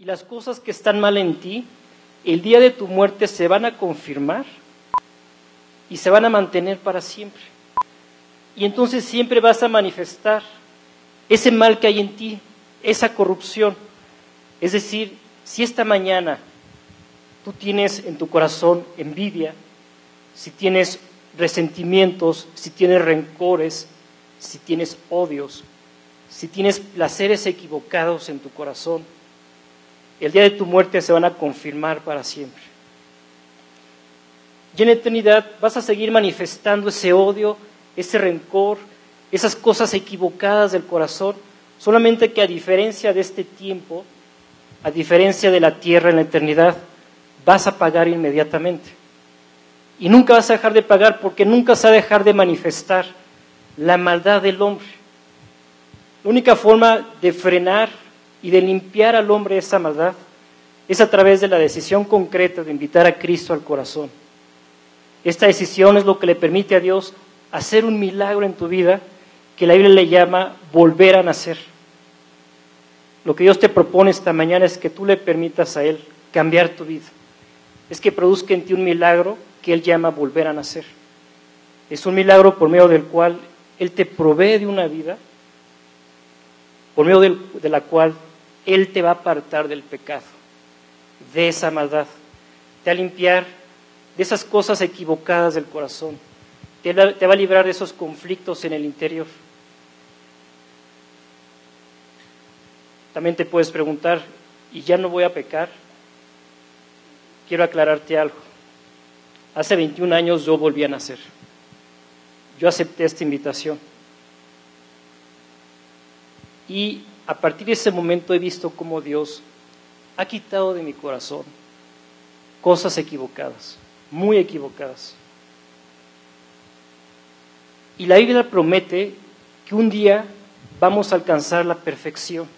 y las cosas que están mal en ti, el día de tu muerte se van a confirmar y se van a mantener para siempre. Y entonces siempre vas a manifestar ese mal que hay en ti, esa corrupción. Es decir, si esta mañana tú tienes en tu corazón envidia, si tienes resentimientos, si tienes rencores, si tienes odios, si tienes placeres equivocados en tu corazón, el día de tu muerte se van a confirmar para siempre. Y en eternidad vas a seguir manifestando ese odio, ese rencor, esas cosas equivocadas del corazón, solamente que a diferencia de este tiempo, a diferencia de la tierra en la eternidad, vas a pagar inmediatamente. Y nunca vas a dejar de pagar porque nunca se va a dejar de manifestar la maldad del hombre. La única forma de frenar y de limpiar al hombre esa maldad es a través de la decisión concreta de invitar a Cristo al corazón. Esta decisión es lo que le permite a Dios hacer un milagro en tu vida que la Biblia le llama volver a nacer. Lo que Dios te propone esta mañana es que tú le permitas a Él cambiar tu vida. Es que produzca en ti un milagro que Él llama volver a nacer. Es un milagro por medio del cual Él te provee de una vida, por medio de la cual Él te va a apartar del pecado, de esa maldad, te va a limpiar de esas cosas equivocadas del corazón, te va a librar de esos conflictos en el interior. También te puedes preguntar, ¿y ya no voy a pecar? Quiero aclararte algo. Hace 21 años yo volví a nacer. Yo acepté esta invitación. Y a partir de ese momento he visto cómo Dios ha quitado de mi corazón cosas equivocadas, muy equivocadas. Y la Biblia promete que un día vamos a alcanzar la perfección.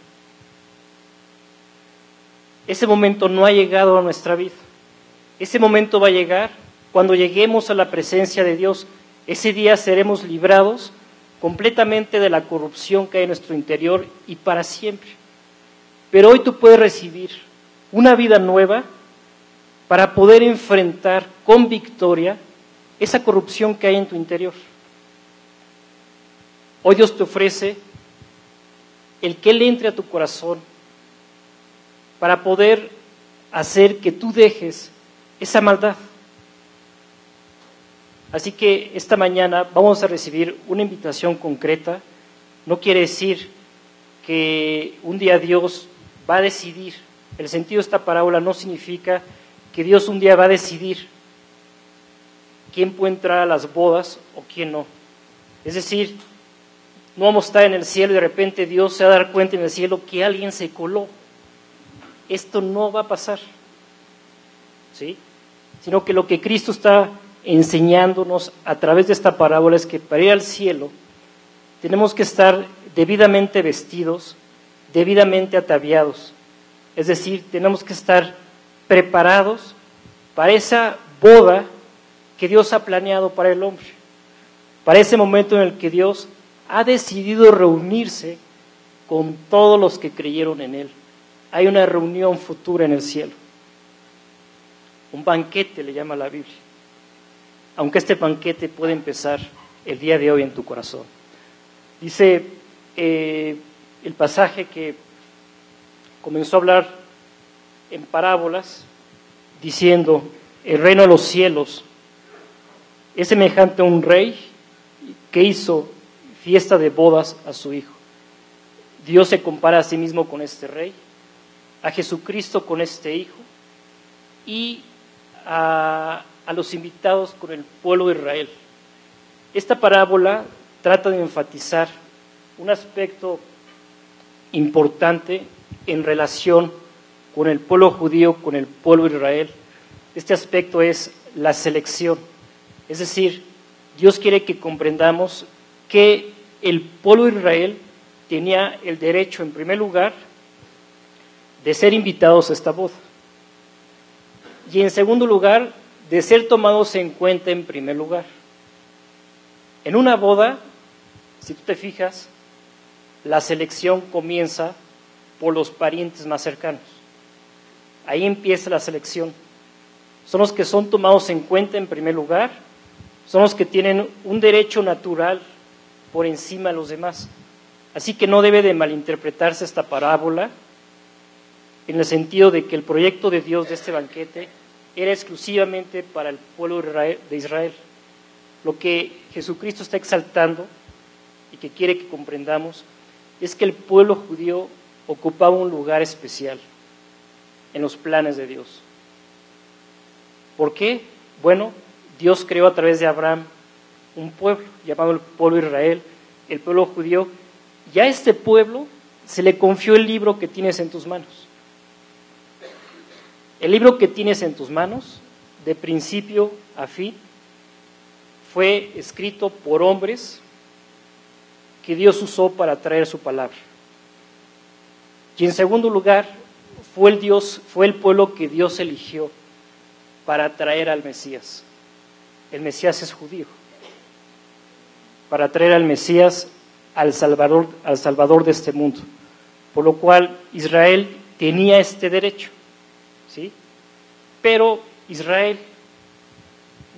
Ese momento no ha llegado a nuestra vida. Ese momento va a llegar cuando lleguemos a la presencia de Dios. Ese día seremos librados completamente de la corrupción que hay en nuestro interior y para siempre. Pero hoy tú puedes recibir una vida nueva para poder enfrentar con victoria esa corrupción que hay en tu interior. Hoy Dios te ofrece el que Él entre a tu corazón para poder hacer que tú dejes esa maldad. Así que esta mañana vamos a recibir una invitación concreta. No quiere decir que un día Dios va a decidir. El sentido de esta parábola no significa que Dios un día va a decidir quién puede entrar a las bodas o quién no. Es decir, no vamos a estar en el cielo y de repente Dios se va a dar cuenta en el cielo que alguien se coló esto no va a pasar. ¿Sí? Sino que lo que Cristo está enseñándonos a través de esta parábola es que para ir al cielo tenemos que estar debidamente vestidos, debidamente ataviados. Es decir, tenemos que estar preparados para esa boda que Dios ha planeado para el hombre, para ese momento en el que Dios ha decidido reunirse con todos los que creyeron en Él hay una reunión futura en el cielo. Un banquete le llama la Biblia. Aunque este banquete puede empezar el día de hoy en tu corazón. Dice eh, el pasaje que comenzó a hablar en parábolas, diciendo, el reino de los cielos es semejante a un rey que hizo fiesta de bodas a su hijo. Dios se compara a sí mismo con este rey a Jesucristo con este hijo y a, los invitados con el pueblo de Israel. Esta parábola trata de enfatizar un aspecto importante en relación con el pueblo judío, con el pueblo de Israel. Este aspecto es la selección. Es decir, Dios quiere que comprendamos que el pueblo de Israel tenía el derecho, en primer lugar, de ser invitados a esta boda. Y en segundo lugar, de ser tomados en cuenta en primer lugar. En una boda, si tú te fijas, la selección comienza por los parientes más cercanos. ahí empieza la selección. Son los que son tomados en cuenta en primer lugar, son los que tienen un derecho natural por encima de los demás. Así que no debe de malinterpretarse esta parábola en el sentido de que el proyecto de Dios de este banquete era exclusivamente para el pueblo de Israel. Lo que Jesucristo está exaltando y que quiere que comprendamos es que el pueblo judío ocupaba un lugar especial en los planes de Dios. ¿Por qué? Bueno, Dios creó a través de Abraham un pueblo llamado el pueblo Israel, el pueblo judío, y a este pueblo se le confió el libro que tienes en tus manos. El libro que tienes en tus manos, de principio a fin, fue escrito por hombres que Dios usó para traer su palabra. Y en segundo lugar, fue el Dios, fue el pueblo que Dios eligió para traer al Mesías. El Mesías es judío. Para traer al Mesías al Salvador, al Salvador de este mundo. Por lo cual Israel tenía este derecho. Pero Israel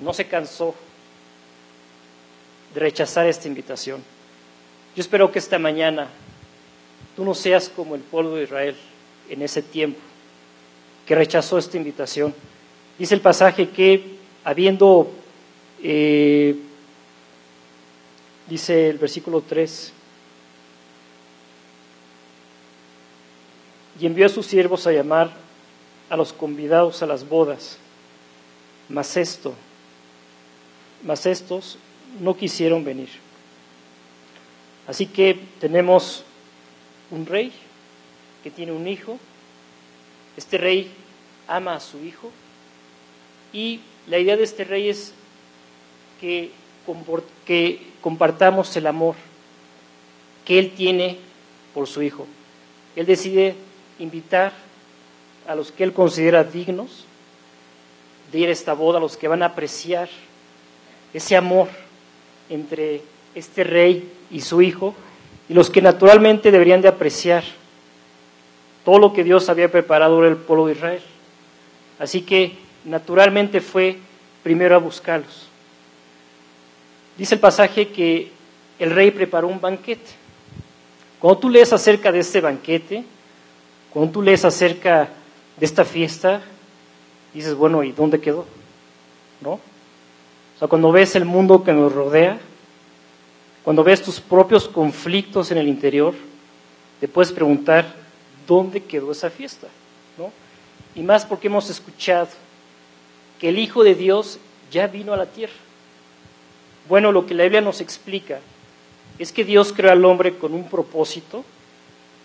no se cansó de rechazar esta invitación. Yo espero que esta mañana tú no seas como el pueblo de Israel en ese tiempo, que rechazó esta invitación. Dice el pasaje que habiendo, eh, dice el versículo 3, y envió a sus siervos a llamar a los convidados a las bodas. Mas esto, mas estos no quisieron venir. Así que tenemos un rey que tiene un hijo. Este rey ama a su hijo y la idea de este rey es que, que compartamos el amor que él tiene por su hijo. Él decide invitar a los que él considera dignos de ir a esta boda, a los que van a apreciar ese amor entre este rey y su hijo, y los que naturalmente deberían de apreciar todo lo que Dios había preparado para el pueblo de Israel. Así que naturalmente fue primero a buscarlos. Dice el pasaje que el rey preparó un banquete. Cuando tú lees acerca de este banquete, cuando tú lees acerca de esta fiesta, dices, bueno, ¿y dónde quedó? ¿No? O sea, cuando ves el mundo que nos rodea, cuando ves tus propios conflictos en el interior, te puedes preguntar, ¿dónde quedó esa fiesta? ¿No? Y más porque hemos escuchado que el Hijo de Dios ya vino a la tierra. Bueno, lo que la Biblia nos explica es que Dios creó al hombre con un propósito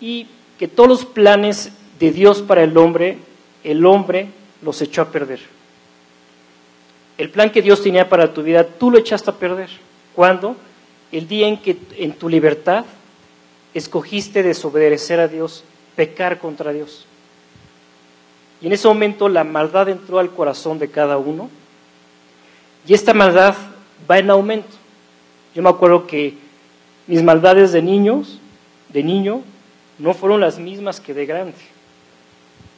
y que todos los planes de Dios para el hombre, el hombre los echó a perder. El plan que Dios tenía para tu vida, tú lo echaste a perder. ¿Cuándo? El día en que en tu libertad escogiste desobedecer a Dios, pecar contra Dios. Y en ese momento la maldad entró al corazón de cada uno y esta maldad va en aumento. Yo me acuerdo que mis maldades de niños, de niño, no fueron las mismas que de grande.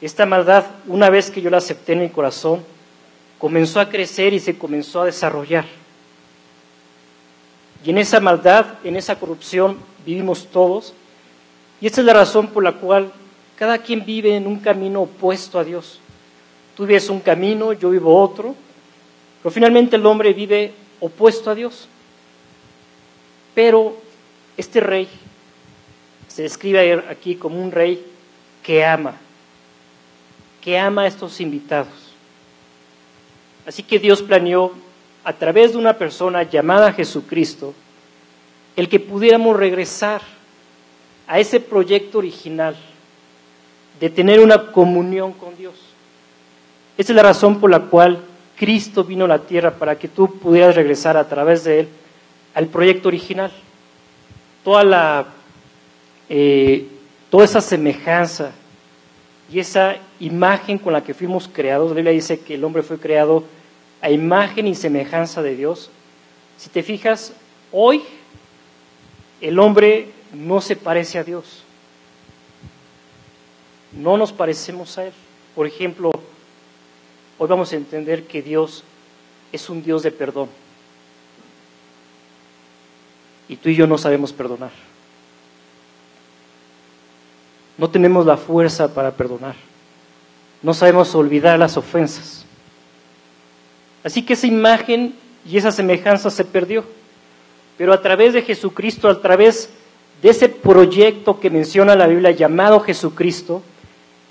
Esta maldad, una vez que yo la acepté en mi corazón, comenzó a crecer y se comenzó a desarrollar. Y en esa maldad, en esa corrupción, vivimos todos. Y esta es la razón por la cual cada quien vive en un camino opuesto a Dios. Tú vives un camino, yo vivo otro, pero finalmente el hombre vive opuesto a Dios. Pero este rey se describe aquí como un rey que ama, que ama a estos invitados. Así que Dios planeó a través de una persona llamada Jesucristo el que pudiéramos regresar a ese proyecto original de tener una comunión con Dios. Esa es la razón por la cual Cristo vino a la tierra para que tú pudieras regresar a través de Él al proyecto original. Toda la, eh, toda esa semejanza y esa imagen con la que fuimos creados, la Biblia dice que el hombre fue creado a imagen y semejanza de Dios. Si te fijas, hoy el hombre no se parece a Dios. No nos parecemos a Él. Por ejemplo, hoy vamos a entender que Dios es un Dios de perdón. Y tú y yo no sabemos perdonar. No tenemos la fuerza para perdonar. No sabemos olvidar las ofensas. Así que esa imagen y esa semejanza se perdió. Pero a través de Jesucristo, a través de ese proyecto que menciona la Biblia llamado Jesucristo,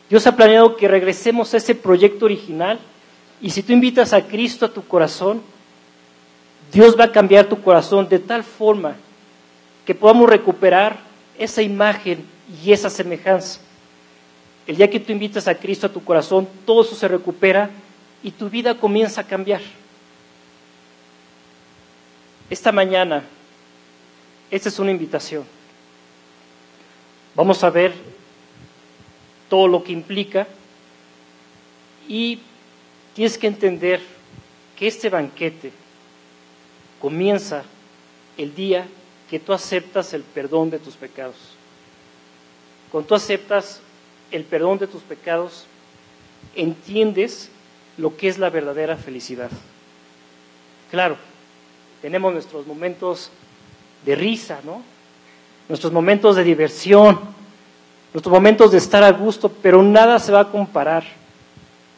Dios ha planeado que regresemos a ese proyecto original y si tú invitas a Cristo a tu corazón, Dios va a cambiar tu corazón de tal forma que podamos recuperar esa imagen y esa semejanza. El día que tú invitas a Cristo a tu corazón, todo eso se recupera y tu vida comienza a cambiar. Esta mañana, esta es una invitación. Vamos a ver todo lo que implica y tienes que entender que este banquete comienza el día que tú aceptas el perdón de tus pecados. Cuando tú aceptas el perdón de tus pecados, entiendes lo que es la verdadera felicidad. Claro, tenemos nuestros momentos de risa, ¿no? Nuestros momentos de diversión, nuestros momentos de estar a gusto, pero nada se va a comparar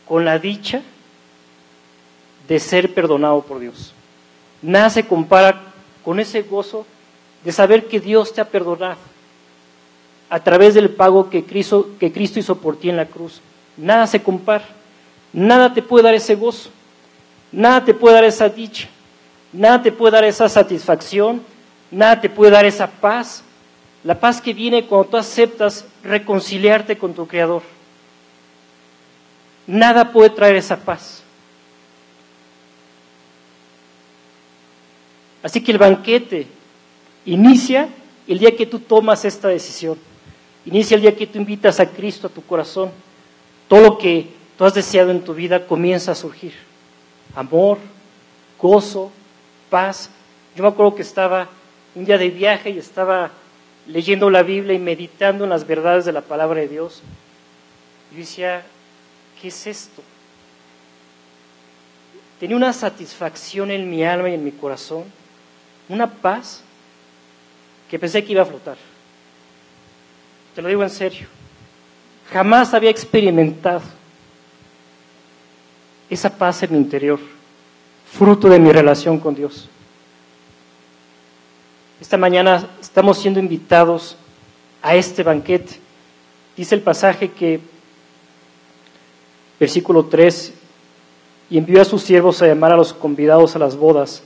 con la dicha de ser perdonado por Dios. Nada se compara con ese gozo de saber que Dios te ha perdonado a través del pago que Cristo, hizo por ti en la cruz. Nada se compara. Nada te puede dar ese gozo. Nada te puede dar esa dicha. Nada te puede dar esa satisfacción. Nada te puede dar esa paz. La paz que viene cuando tú aceptas reconciliarte con tu Creador. Nada puede traer esa paz. Así que el banquete inicia el día que tú tomas esta decisión. Inicia el día que tú invitas a Cristo a tu corazón. Todo lo que tú has deseado en tu vida comienza a surgir. Amor, gozo, paz. Yo me acuerdo que estaba un día de viaje y estaba leyendo la Biblia y meditando en las verdades de la palabra de Dios. Yo decía, ¿qué es esto? Tenía una satisfacción en mi alma y en mi corazón una paz que pensé que iba a flotar. Te lo digo en serio. Jamás había experimentado esa paz en mi interior, fruto de mi relación con Dios. Esta mañana estamos siendo invitados a este banquete. Dice el pasaje que, versículo 3, y envió a sus siervos a llamar a los convidados a las bodas,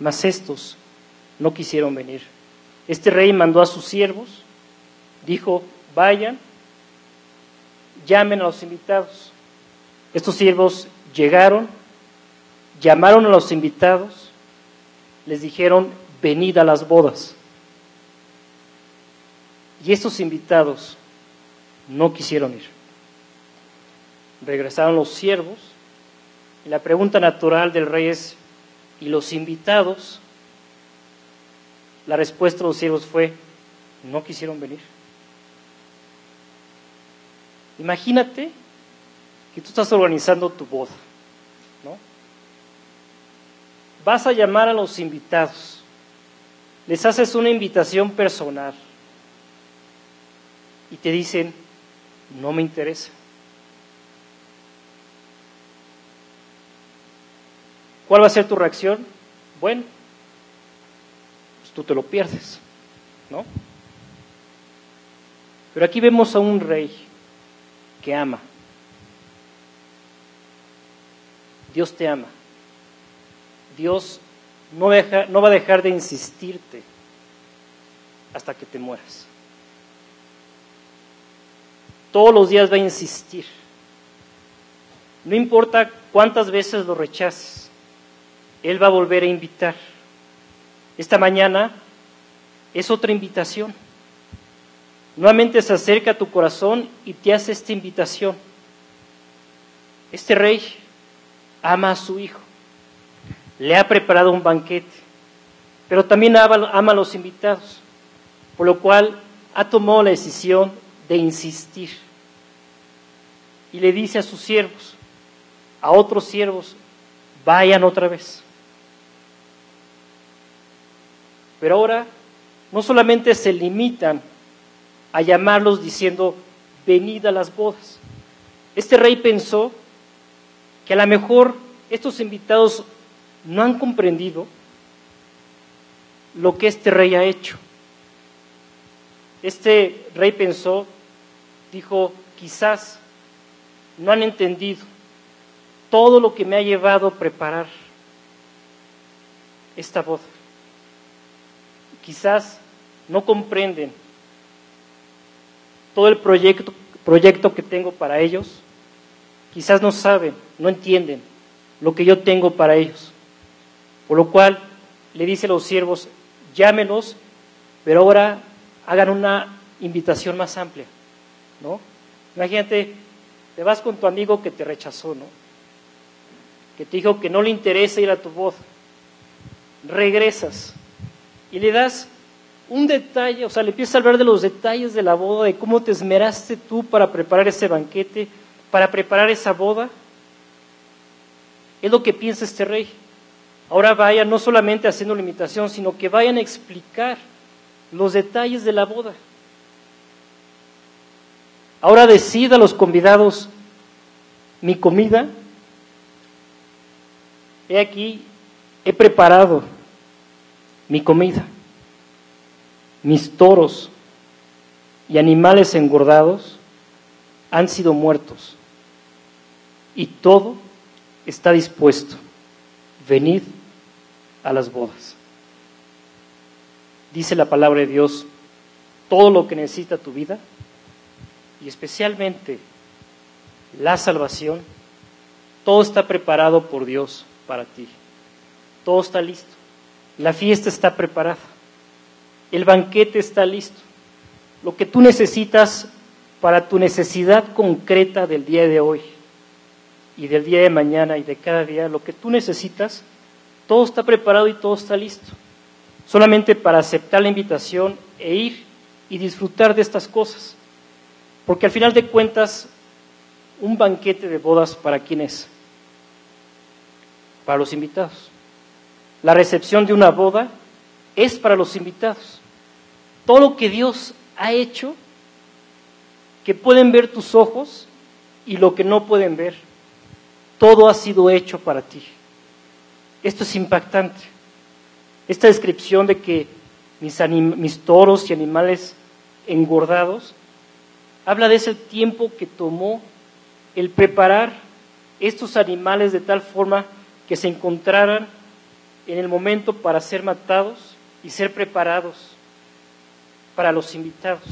mas estos no quisieron venir. Este rey mandó a sus siervos, dijo, vayan, llamen a los invitados. Estos siervos llegaron, llamaron a los invitados, les dijeron, venid a las bodas. Y estos invitados no quisieron ir. Regresaron los siervos y la pregunta natural del rey es, ¿y los invitados la respuesta de los siervos fue, no quisieron venir. Imagínate que tú estás organizando tu boda, ¿no? Vas a llamar a los invitados, les haces una invitación personal y te dicen, no me interesa. ¿Cuál va a ser tu reacción? Bueno, tú te lo pierdes, ¿no? Pero aquí vemos a un rey que ama. Dios te ama. Dios no, va a dejar de insistirte hasta que te mueras. Todos los días va a insistir. No importa cuántas veces lo rechaces, Él va a volver a invitar. Esta mañana es otra invitación. Nuevamente se acerca a tu corazón y te hace esta invitación. Este rey ama a su hijo, le ha preparado un banquete, pero también ama, a los invitados, por lo cual ha tomado la decisión de insistir. y le dice a sus siervos, a otros siervos, vayan otra vez. Pero ahora no solamente se limitan a llamarlos diciendo, venid a las bodas. Este rey pensó que a lo mejor estos invitados no han comprendido lo que este rey ha hecho. Este rey pensó, dijo, quizás no han entendido todo lo que me ha llevado a preparar esta boda. Quizás no comprenden todo el proyecto, proyecto que tengo para ellos. Quizás no saben, no entienden lo que yo tengo para ellos. Por lo cual le dice a los siervos, llámenos, pero ahora hagan una invitación más amplia, ¿no? Imagínate, te vas con tu amigo que te rechazó, ¿no? Que te dijo que no le interesa ir a tu boda. Regresas y le das un detalle, o sea, le empiezas a hablar de los detalles de la boda, de cómo te esmeraste tú para preparar ese banquete, para preparar esa boda. Es lo que piensa este rey. Ahora vayan no solamente haciendo la invitación, sino que vayan a explicar los detalles de la boda. Ahora decida los convidados, mi comida, he aquí, he preparado mi comida, mis toros y animales engordados han sido muertos y todo está dispuesto. Venid a las bodas. Dice la palabra de Dios, todo lo que necesita tu vida y especialmente la salvación, todo está preparado por Dios para ti. Todo está listo. La fiesta está preparada. El banquete está listo. Lo que tú necesitas para tu necesidad concreta del día de hoy y del día de mañana y de cada día, lo que tú necesitas, todo está preparado y todo está listo. Solamente para aceptar la invitación e ir y disfrutar de estas cosas. Porque al final de cuentas, un banquete de bodas, ¿para quién es? Para los invitados. La recepción de una boda es para los invitados. Todo lo que Dios ha hecho, que pueden ver tus ojos y lo que no pueden ver, todo ha sido hecho para ti. Esto es impactante. Esta descripción de que mis, mis toros y animales engordados habla de ese tiempo que tomó el preparar estos animales de tal forma que se encontraran en el momento para ser matados y ser preparados para los invitados.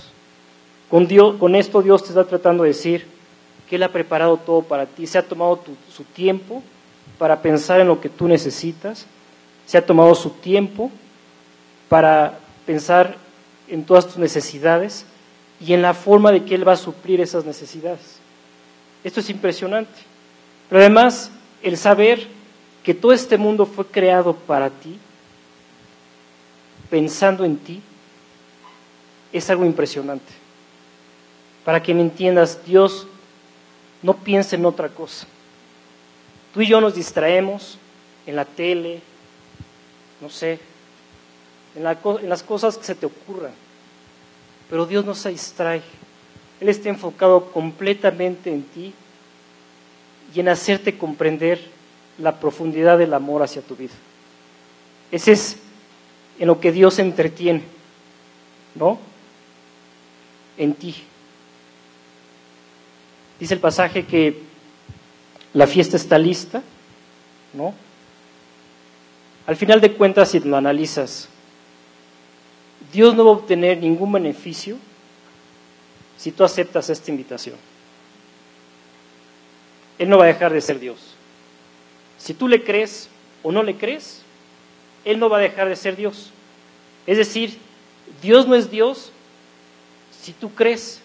Con, Dios, con esto Dios te está tratando de decir que Él ha preparado todo para ti, se ha tomado su tiempo para pensar en lo que tú necesitas, se ha tomado su tiempo para pensar en todas tus necesidades y en la forma de que Él va a suplir esas necesidades. Esto es impresionante. Pero además, el saber que todo este mundo fue creado para ti, pensando en ti, es algo impresionante. Para que me entiendas, Dios no piensa en otra cosa. Tú y yo nos distraemos en la tele, no sé, en, las cosas que se te ocurran, pero Dios no se distrae. Él está enfocado completamente en ti y en hacerte comprender la profundidad del amor hacia tu vida. Ese es en lo que Dios entretiene, ¿no? En ti. Dice el pasaje que la fiesta está lista, ¿no? Al final de cuentas, si lo analizas, Dios no va a obtener ningún beneficio si tú aceptas esta invitación. Él no va a dejar de ser Dios. Si tú le crees o no le crees, Él no va a dejar de ser Dios. Es decir, Dios no es Dios si tú crees.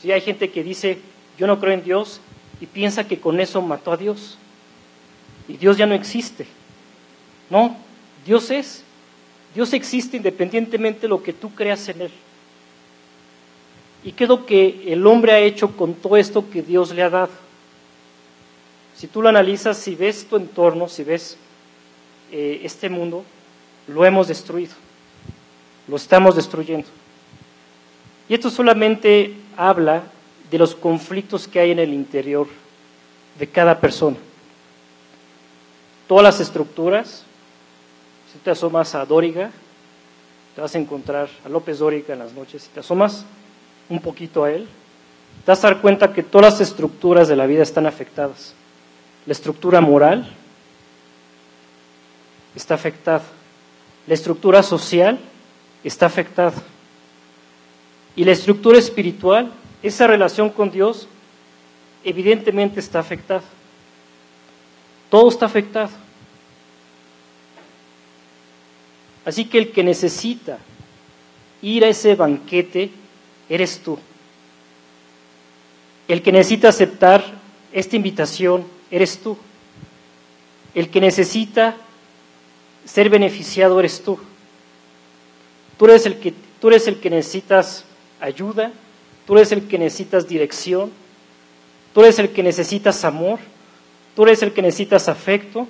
Si hay gente que dice, yo no creo en Dios y piensa que con eso mató a Dios. Y Dios ya no existe. No, Dios es. Dios existe independientemente de lo que tú creas en Él. ¿Y qué es lo que el hombre ha hecho con todo esto que Dios le ha dado? Si tú lo analizas, si ves tu entorno, si ves eh, este mundo, lo hemos destruido, lo estamos destruyendo. Y esto solamente habla de los conflictos que hay en el interior de cada persona. Todas las estructuras, si te asomas a Dóriga, te vas a encontrar a López Dóriga en las noches, si te asomas un poquito a él, te vas a dar cuenta que todas las estructuras de la vida están afectadas. La estructura moral está afectada. La estructura social está afectada. Y la estructura espiritual, esa relación con Dios, evidentemente está afectada. Todo está afectado. Así que el que necesita ir a ese banquete eres tú. El que necesita aceptar esta invitación eres tú. El que necesita ser beneficiado eres tú. Tú eres el que, tú eres el que necesitas ayuda, tú eres el que necesitas dirección, tú eres el que necesitas amor, tú eres el que necesitas afecto,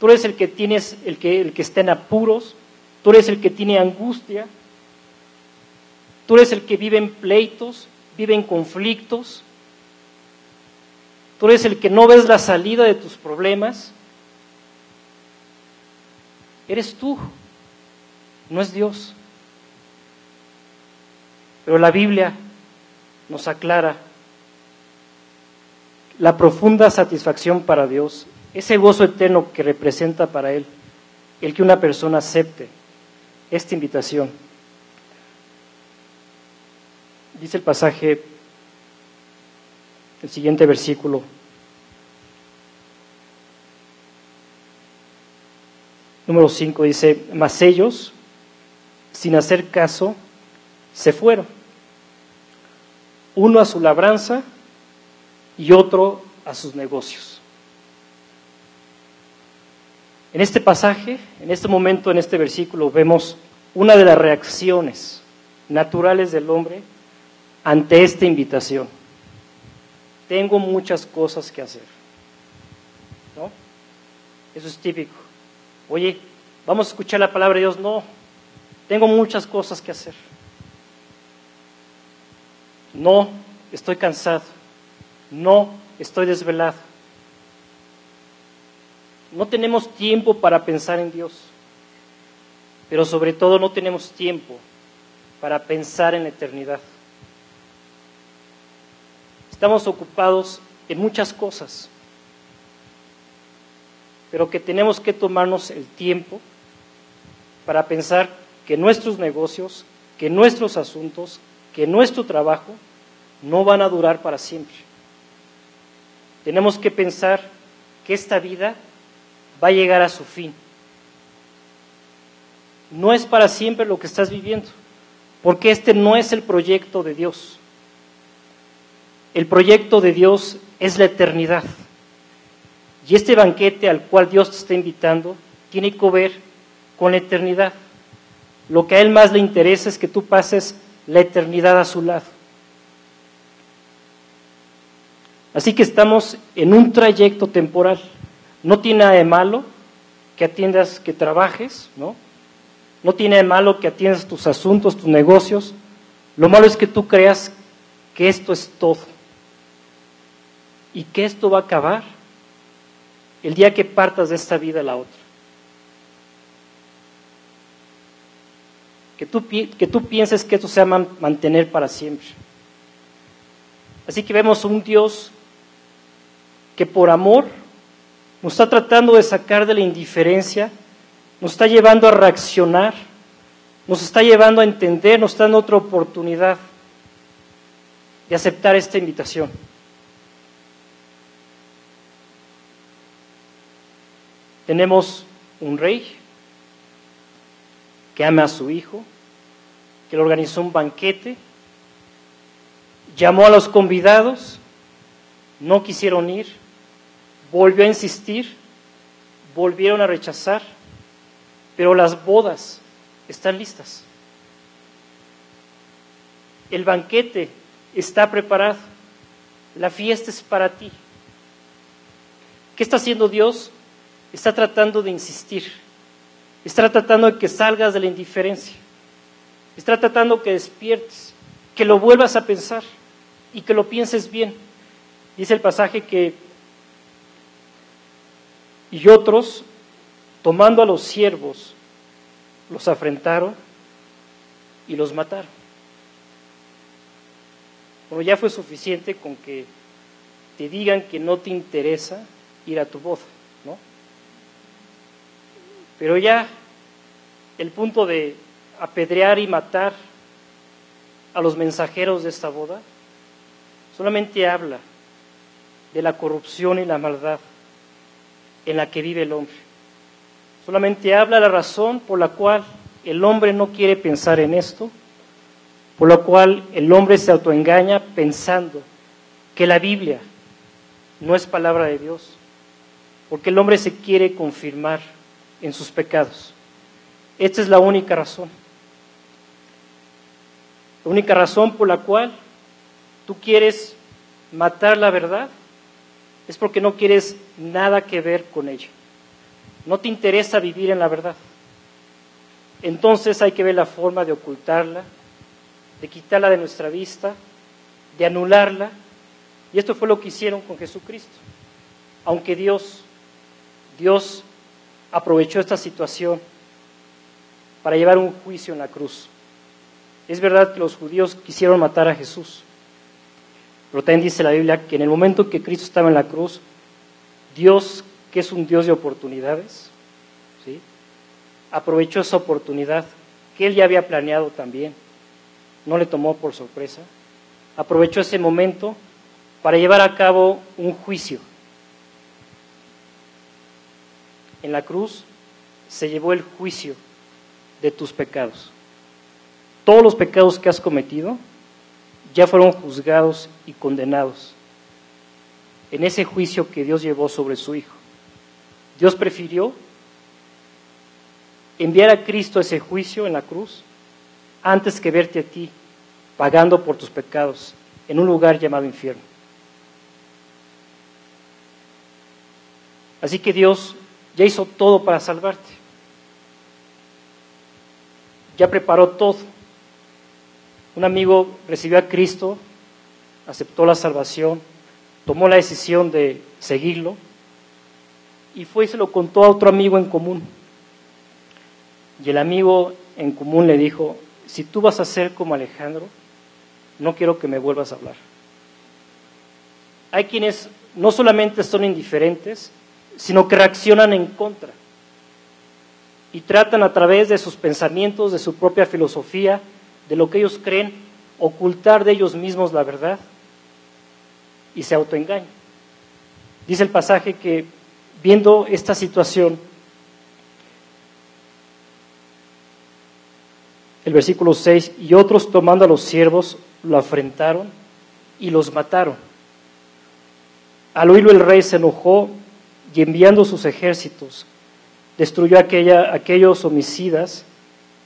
tú eres el que tienes el que el que está en apuros, tú eres el que tiene angustia, Tú eres el que vive en pleitos, vive en conflictos. Tú eres el que no ves la salida de tus problemas. Eres tú, no es Dios. Pero la Biblia nos aclara la profunda satisfacción para Dios, ese gozo eterno que representa para Él el que una persona acepte esta invitación. Dice el pasaje, el siguiente versículo. Número 5 dice, mas ellos, sin hacer caso, se fueron. Uno a su labranza y otro a sus negocios. En este pasaje, en este momento, en este versículo, vemos una de las reacciones naturales del hombre ante esta invitación. Tengo muchas cosas que hacer. ¿No? Eso es típico. Oye, vamos a escuchar la palabra de Dios. No, tengo muchas cosas que hacer. No, estoy cansado. No, estoy desvelado. No tenemos tiempo para pensar en Dios. Pero sobre todo no tenemos tiempo para pensar en la eternidad. Estamos ocupados en muchas cosas, pero que tenemos que tomarnos el tiempo para pensar que nuestros negocios, que nuestros asuntos, que nuestro trabajo no van a durar para siempre. Tenemos que pensar que esta vida va a llegar a su fin. No es para siempre lo que estás viviendo, porque este no es el proyecto de Dios. El proyecto de Dios es la eternidad. Y este banquete al cual Dios te está invitando tiene que ver con la eternidad. Lo que a Él más le interesa es que tú pases la eternidad a su lado. Así que estamos en un trayecto temporal. No tiene nada de malo que atiendas, que trabajes, ¿no? No tiene de malo que atiendas tus asuntos, tus negocios. Lo malo es que tú creas que esto es todo y que esto va a acabar el día que partas de esta vida a la otra. Que tú, que tú pienses que esto se va a mantener para siempre. Así que vemos un Dios que por amor nos está tratando de sacar de la indiferencia, nos está llevando a reaccionar, nos está llevando a entender, nos está dando otra oportunidad de aceptar esta invitación. Tenemos un rey que ama a su hijo, que le organizó un banquete, llamó a los convidados, no quisieron ir, volvió a insistir, volvieron a rechazar, pero las bodas están listas. El banquete está preparado. La fiesta es para ti. ¿Qué está haciendo Dios? Está tratando de insistir. Está tratando de que salgas de la indiferencia. Está tratando que despiertes, que lo vuelvas a pensar y que lo pienses bien. Dice el pasaje que y otros, tomando a los siervos, los afrentaron y los mataron. Bueno, ya fue suficiente con que te digan que no te interesa ir a tu boda. Pero ya el punto de apedrear y matar a los mensajeros de esta boda solamente habla de la corrupción y la maldad en la que vive el hombre. Solamente habla la razón por la cual el hombre no quiere pensar en esto, por la cual el hombre se autoengaña pensando que la Biblia no es palabra de Dios, porque el hombre se quiere confirmar en sus pecados. Esta es la única razón. La única razón por la cual tú quieres matar la verdad es porque no quieres nada que ver con ella. No te interesa vivir en la verdad. Entonces hay que ver la forma de ocultarla, de quitarla de nuestra vista, de anularla. Y esto fue lo que hicieron con Jesucristo. Aunque Dios, Dios aprovechó esta situación para llevar un juicio en la cruz. Es verdad que los judíos quisieron matar a Jesús, pero también dice la Biblia que en el momento que Cristo estaba en la cruz, Dios, que es un Dios de oportunidades, ¿sí? aprovechó esa oportunidad que él ya había planeado también, no le tomó por sorpresa, aprovechó ese momento para llevar a cabo un juicio. En la cruz se llevó el juicio de tus pecados. Todos los pecados que has cometido ya fueron juzgados y condenados en ese juicio que Dios llevó sobre su Hijo. Dios prefirió enviar a Cristo ese juicio en la cruz antes que verte a ti pagando por tus pecados en un lugar llamado infierno. Así que Dios ya hizo todo para salvarte. Ya preparó todo un amigo recibió a Cristo, aceptó la salvación, tomó la decisión de seguirlo y fue y se lo contó a otro amigo en común. Y el amigo en común le dijo, si tú vas a ser como Alejandro, no quiero que me vuelvas a hablar. Hay quienes no solamente son indiferentes, sino que reaccionan en contra y tratan a través de sus pensamientos, de su propia filosofía, de lo que ellos creen, ocultar de ellos mismos la verdad y se autoengañan. Dice el pasaje que viendo esta situación, el versículo 6, y otros tomando a los siervos lo afrentaron y los mataron. Al oírlo el rey se enojó y enviando sus ejércitos, destruyó aquella, aquellos homicidas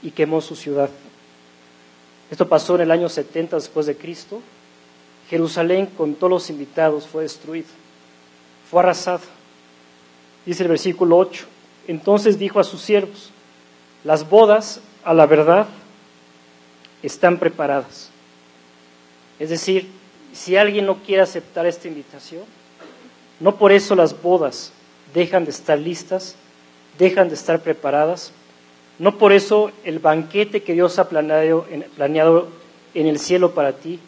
y quemó su ciudad. Esto pasó en el año 70 después de Cristo. Jerusalén con todos los invitados fue destruido, fue arrasado. Dice el versículo 8. Entonces dijo a sus siervos, las bodas a la verdad están preparadas. Es decir, si alguien no quiere aceptar esta invitación, no por eso las bodas dejan de estar listas, dejan de estar preparadas, no por eso el banquete que Dios ha planeado, en el cielo para ti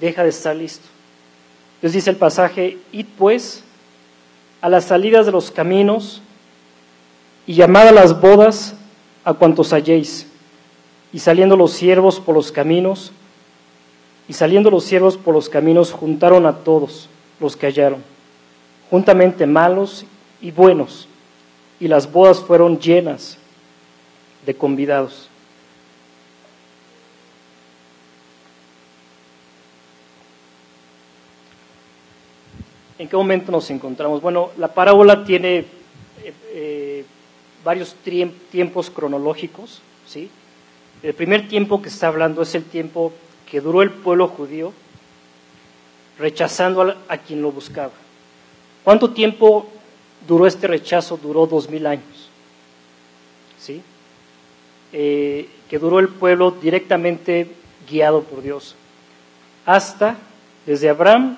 deja de estar listo. Dios dice el pasaje, id pues a las salidas de los caminos y llamad a las bodas a cuantos halléis. Y saliendo los siervos por los caminos, y saliendo los siervos por los caminos, juntaron a todos los que hallaron, juntamente malos y buenos, y las bodas fueron llenas de convidados. ¿En qué momento nos encontramos? Bueno, la parábola tiene eh, eh, varios tiempos cronológicos, ¿sí? El primer tiempo que está hablando es el tiempo que duró el pueblo judío rechazando a quien lo buscaba. ¿Cuánto tiempo duró este rechazo? Duró dos mil años. ¿Sí? Eh, que duró el pueblo directamente guiado por Dios. Hasta, desde Abraham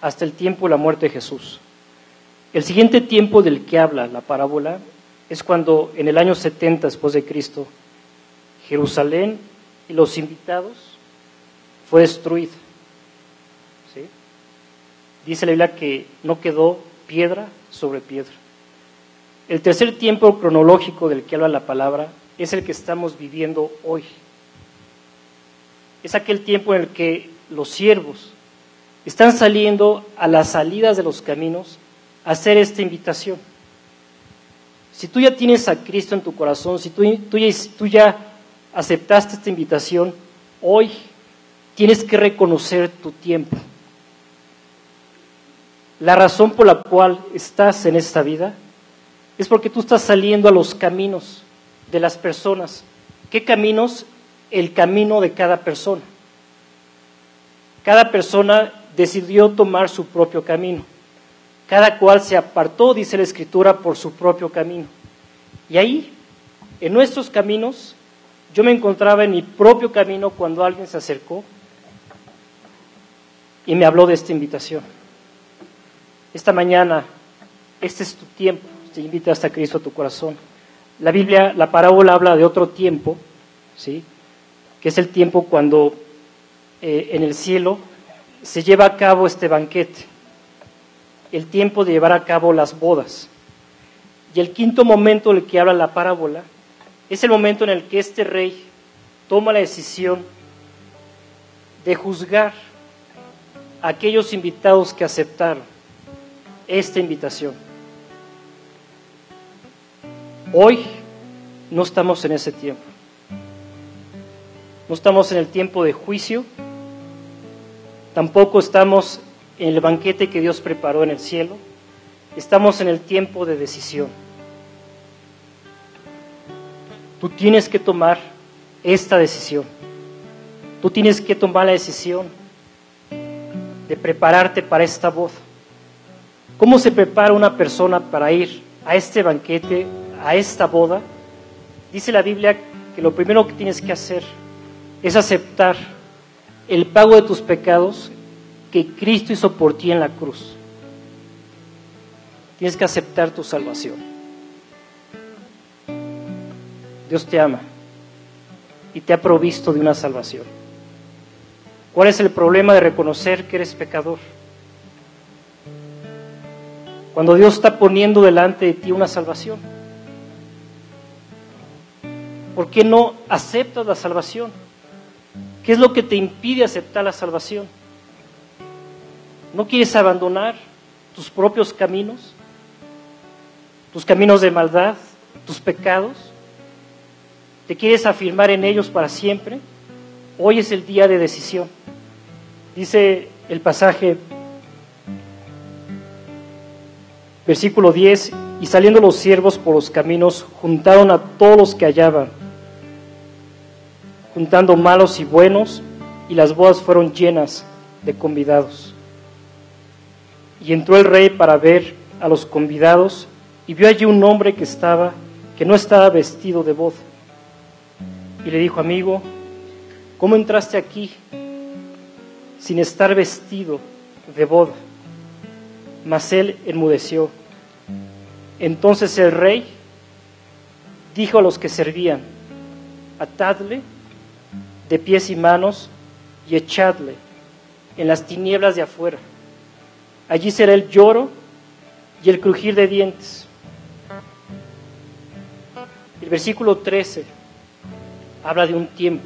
hasta el tiempo de la muerte de Jesús. El siguiente tiempo del que habla la parábola es cuando en el año 70 después de Cristo, Jerusalén y los invitados fue destruida. Dice la Biblia que no quedó piedra sobre piedra. El tercer tiempo cronológico del que habla la palabra es el que estamos viviendo hoy. Es aquel tiempo en el que los siervos están saliendo a las salidas de los caminos a hacer esta invitación. Si tú ya tienes a Cristo en tu corazón, si tú, tú ya aceptaste esta invitación, hoy tienes que reconocer tu tiempo. La razón por la cual estás en esta vida es porque tú estás saliendo a los caminos de las personas. ¿Qué caminos? El camino de cada persona. Cada persona decidió tomar su propio camino. Cada cual se apartó, dice la Escritura, por su propio camino. Y ahí, en nuestros caminos, yo me encontraba en mi propio camino cuando alguien se acercó y me habló de esta invitación. Esta mañana, este es tu tiempo, te invita hasta Cristo a tu corazón. La Biblia, la parábola habla de otro tiempo, ¿sí? que es el tiempo cuando eh, en el cielo se lleva a cabo este banquete, el tiempo de llevar a cabo las bodas. Y el quinto momento del que habla la parábola es el momento en el que este rey toma la decisión de juzgar a aquellos invitados que aceptaron esta invitación. Hoy no estamos en ese tiempo. No estamos en el tiempo de juicio. Tampoco estamos en el banquete que Dios preparó en el cielo. Estamos en el tiempo de decisión. Tú tienes que tomar esta decisión. Tú tienes que tomar la decisión de prepararte para esta voz ¿Cómo se prepara una persona para ir a este banquete, a esta boda? Dice la Biblia que lo primero que tienes que hacer es aceptar el pago de tus pecados que Cristo hizo por ti en la cruz. Tienes que aceptar tu salvación. Dios te ama y te ha provisto de una salvación. ¿Cuál es el problema de reconocer que eres pecador? Cuando Dios está poniendo delante de ti una salvación. ¿Por qué no aceptas la salvación? ¿Qué es lo que te impide aceptar la salvación? ¿No quieres abandonar tus propios caminos? ¿Tus caminos de maldad? ¿Tus pecados? ¿Te quieres afirmar en ellos para siempre? Hoy es el día de decisión. Dice el pasaje Versículo 10, y saliendo los siervos por los caminos, juntaron a todos los que hallaban, juntando malos y buenos, y las bodas fueron llenas de convidados. Y entró el rey para ver a los convidados, y vio allí un hombre que estaba, que no estaba vestido de boda. Y le dijo, amigo, ¿cómo entraste aquí sin estar vestido de boda? Mas él enmudeció. Entonces el rey dijo a los que servían, atadle de pies y manos y echadle en las tinieblas de afuera. Allí será el lloro y el crujir de dientes. El versículo 13 habla de un tiempo.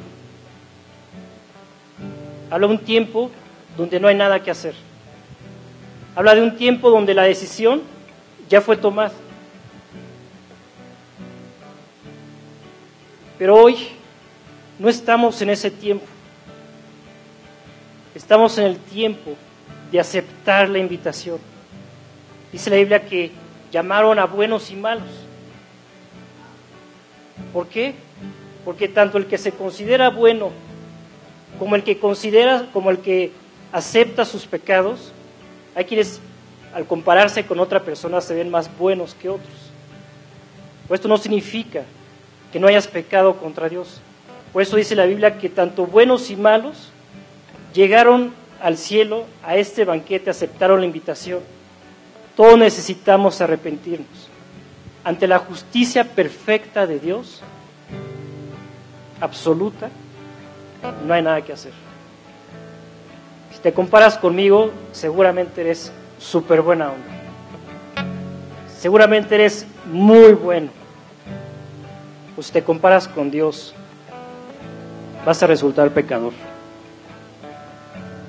Habla de un tiempo donde no hay nada que hacer. Habla de un tiempo donde la decisión ya fue tomada. Pero hoy no estamos en ese tiempo. Estamos en el tiempo de aceptar la invitación. Dice la Biblia que llamaron a buenos y malos. ¿Por qué? Porque tanto el que se considera bueno como el que considera, como el que acepta sus pecados. Hay quienes al compararse con otra persona se ven más buenos que otros. Esto no significa que no hayas pecado contra Dios. Por eso dice la Biblia que tanto buenos y malos llegaron al cielo, a este banquete, aceptaron la invitación. Todos necesitamos arrepentirnos. Ante la justicia perfecta de Dios, absoluta, no hay nada que hacer. Si te comparas conmigo, seguramente eres súper buena onda. Seguramente eres muy bueno. Pues si te comparas con Dios, vas a resultar pecador.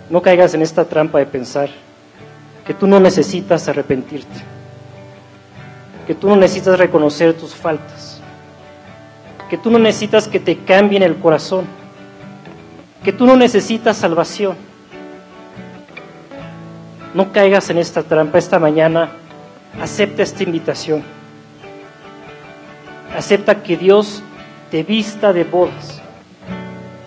No caigas en esta trampa de pensar que tú no necesitas arrepentirte, que tú no necesitas reconocer tus faltas, que tú no necesitas que te cambien el corazón, que tú no necesitas salvación. No caigas en esta trampa esta mañana, acepta esta invitación. Acepta que Dios te vista de bodas.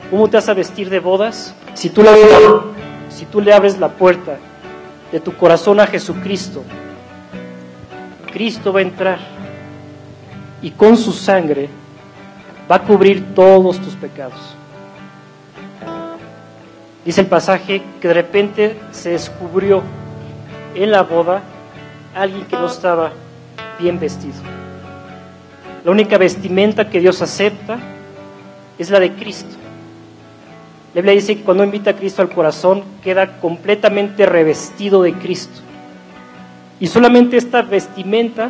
¿Cómo te vas a vestir de bodas? Si tú, le abres la puerta de tu corazón a Jesucristo, Cristo va a entrar y con su sangre va a cubrir todos tus pecados. Dice el pasaje que de repente se descubrió en la boda alguien que no estaba bien vestido. La única vestimenta que Dios acepta es la de Cristo. La Biblia dice que cuando invita a Cristo al corazón queda completamente revestido de Cristo. Y solamente esta vestimenta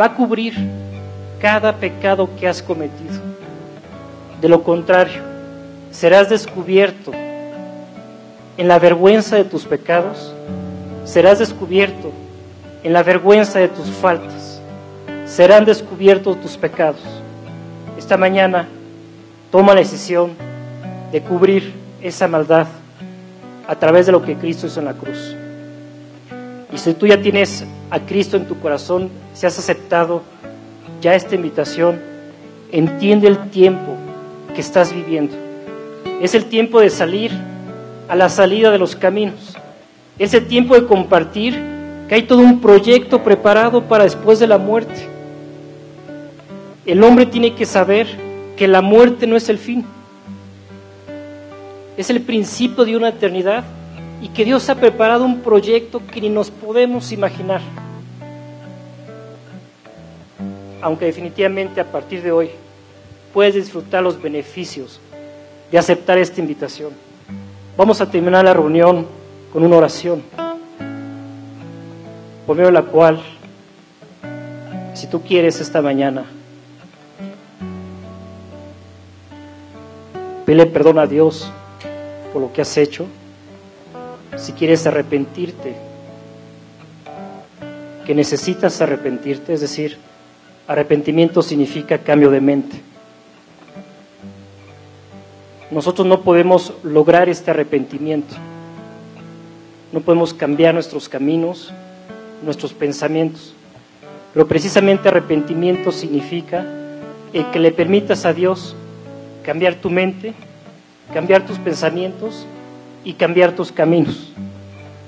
va a cubrir cada pecado que has cometido. De lo contrario, serás descubierto en la vergüenza de tus pecados, serás descubierto en la vergüenza de tus faltas, serán descubiertos tus pecados. Esta mañana toma la decisión de cubrir esa maldad a través de lo que Cristo hizo en la cruz. Y si tú ya tienes a Cristo en tu corazón, si has aceptado ya esta invitación, entiende el tiempo que estás viviendo. Es el tiempo de salir a la salida de los caminos. Es el tiempo de compartir que hay todo un proyecto preparado para después de la muerte. El hombre tiene que saber que la muerte no es el fin es el principio de una eternidad y que Dios ha preparado un proyecto que ni nos podemos imaginar. Aunque definitivamente a partir de hoy puedes disfrutar los beneficios de aceptar esta invitación. Vamos a terminar la reunión con una oración, por medio de la cual, si tú quieres esta mañana, pele perdón a Dios por lo que has hecho, si quieres arrepentirte, que necesitas arrepentirte, es decir, arrepentimiento significa cambio de mente. Nosotros no podemos lograr este arrepentimiento, no podemos cambiar nuestros caminos, nuestros pensamientos, pero precisamente arrepentimiento significa el que le permitas a Dios cambiar tu mente, cambiar tus pensamientos y cambiar tus caminos.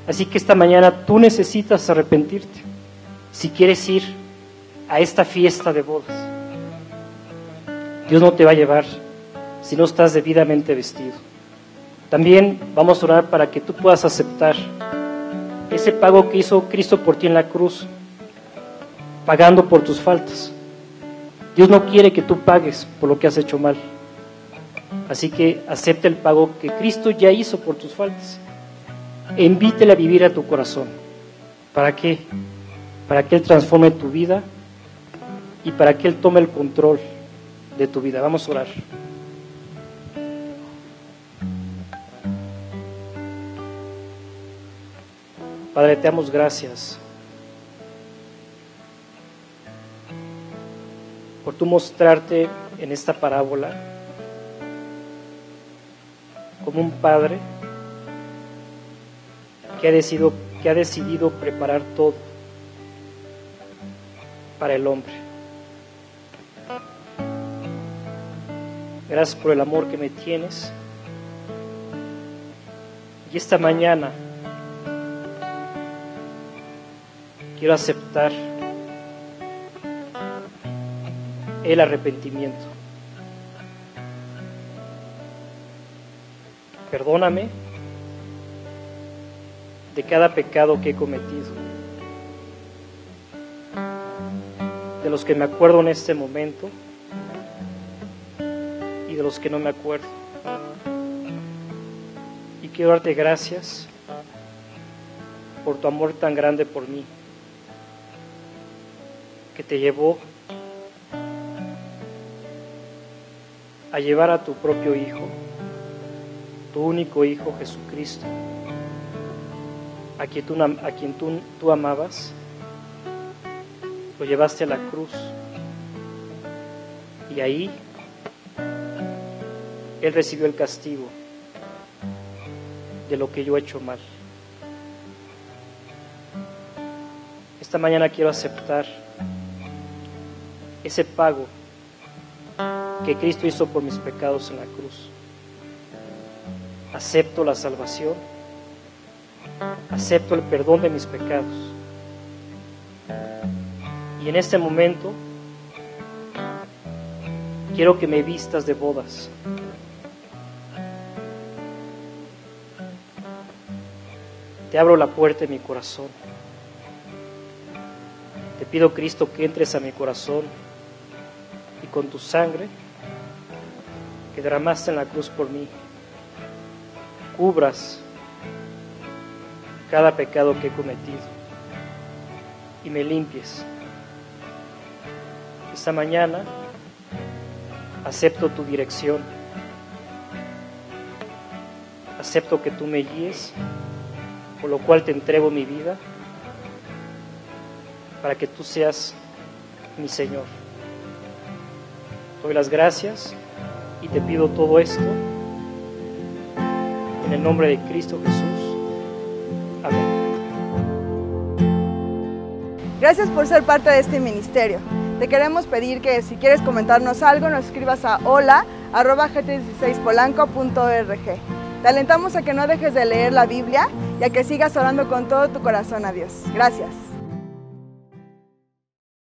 Así que esta mañana tú necesitas arrepentirte si quieres ir a esta fiesta de bodas. Dios no te va a llevar si no estás debidamente vestido. También vamos a orar para que tú puedas aceptar ese pago que hizo Cristo por ti en la cruz, pagando por tus faltas. Dios no quiere que tú pagues por lo que has hecho mal. Así que acepta el pago que Cristo ya hizo por tus faltas. Invítele a vivir a tu corazón. ¿Para qué? Para que Él transforme tu vida y para que Él tome el control de tu vida. Vamos a orar. Padre, te damos gracias por tu mostrarte en esta parábola como un padre que ha decidido, que ha decidido preparar todo para el hombre. Gracias por el amor que me tienes. Y esta mañana quiero aceptar el arrepentimiento. Perdóname de cada pecado que he cometido, de los que me acuerdo en este momento y de los que no me acuerdo. Y quiero darte gracias por tu amor tan grande por mí, que te llevó a llevar a tu propio Hijo, tu único Hijo Jesucristo, a quien tú, a quien tú, amabas, lo llevaste a la cruz y ahí Él recibió el castigo de lo que yo he hecho mal. Esta mañana quiero aceptar ese pago que Cristo hizo por mis pecados en la cruz. Acepto la salvación, acepto el perdón de mis pecados. Y en este momento quiero que me vistas de bodas. Te abro la puerta de mi corazón. Te pido, Cristo, que entres a mi corazón y con tu sangre que derramaste en la cruz por mí, cubras cada pecado que he cometido y me limpies. Esta mañana acepto tu dirección, acepto que tú me guíes, por lo cual te entrego mi vida para que tú seas mi Señor. Doy las gracias y te pido todo esto en el nombre de Cristo Jesús. Amén. Gracias por ser parte de este ministerio. Te queremos pedir que si quieres comentarnos algo, nos escribas a hola.gt16polanco.org. Te alentamos a que no dejes de leer la Biblia y a que sigas orando con todo tu corazón a Dios. Gracias.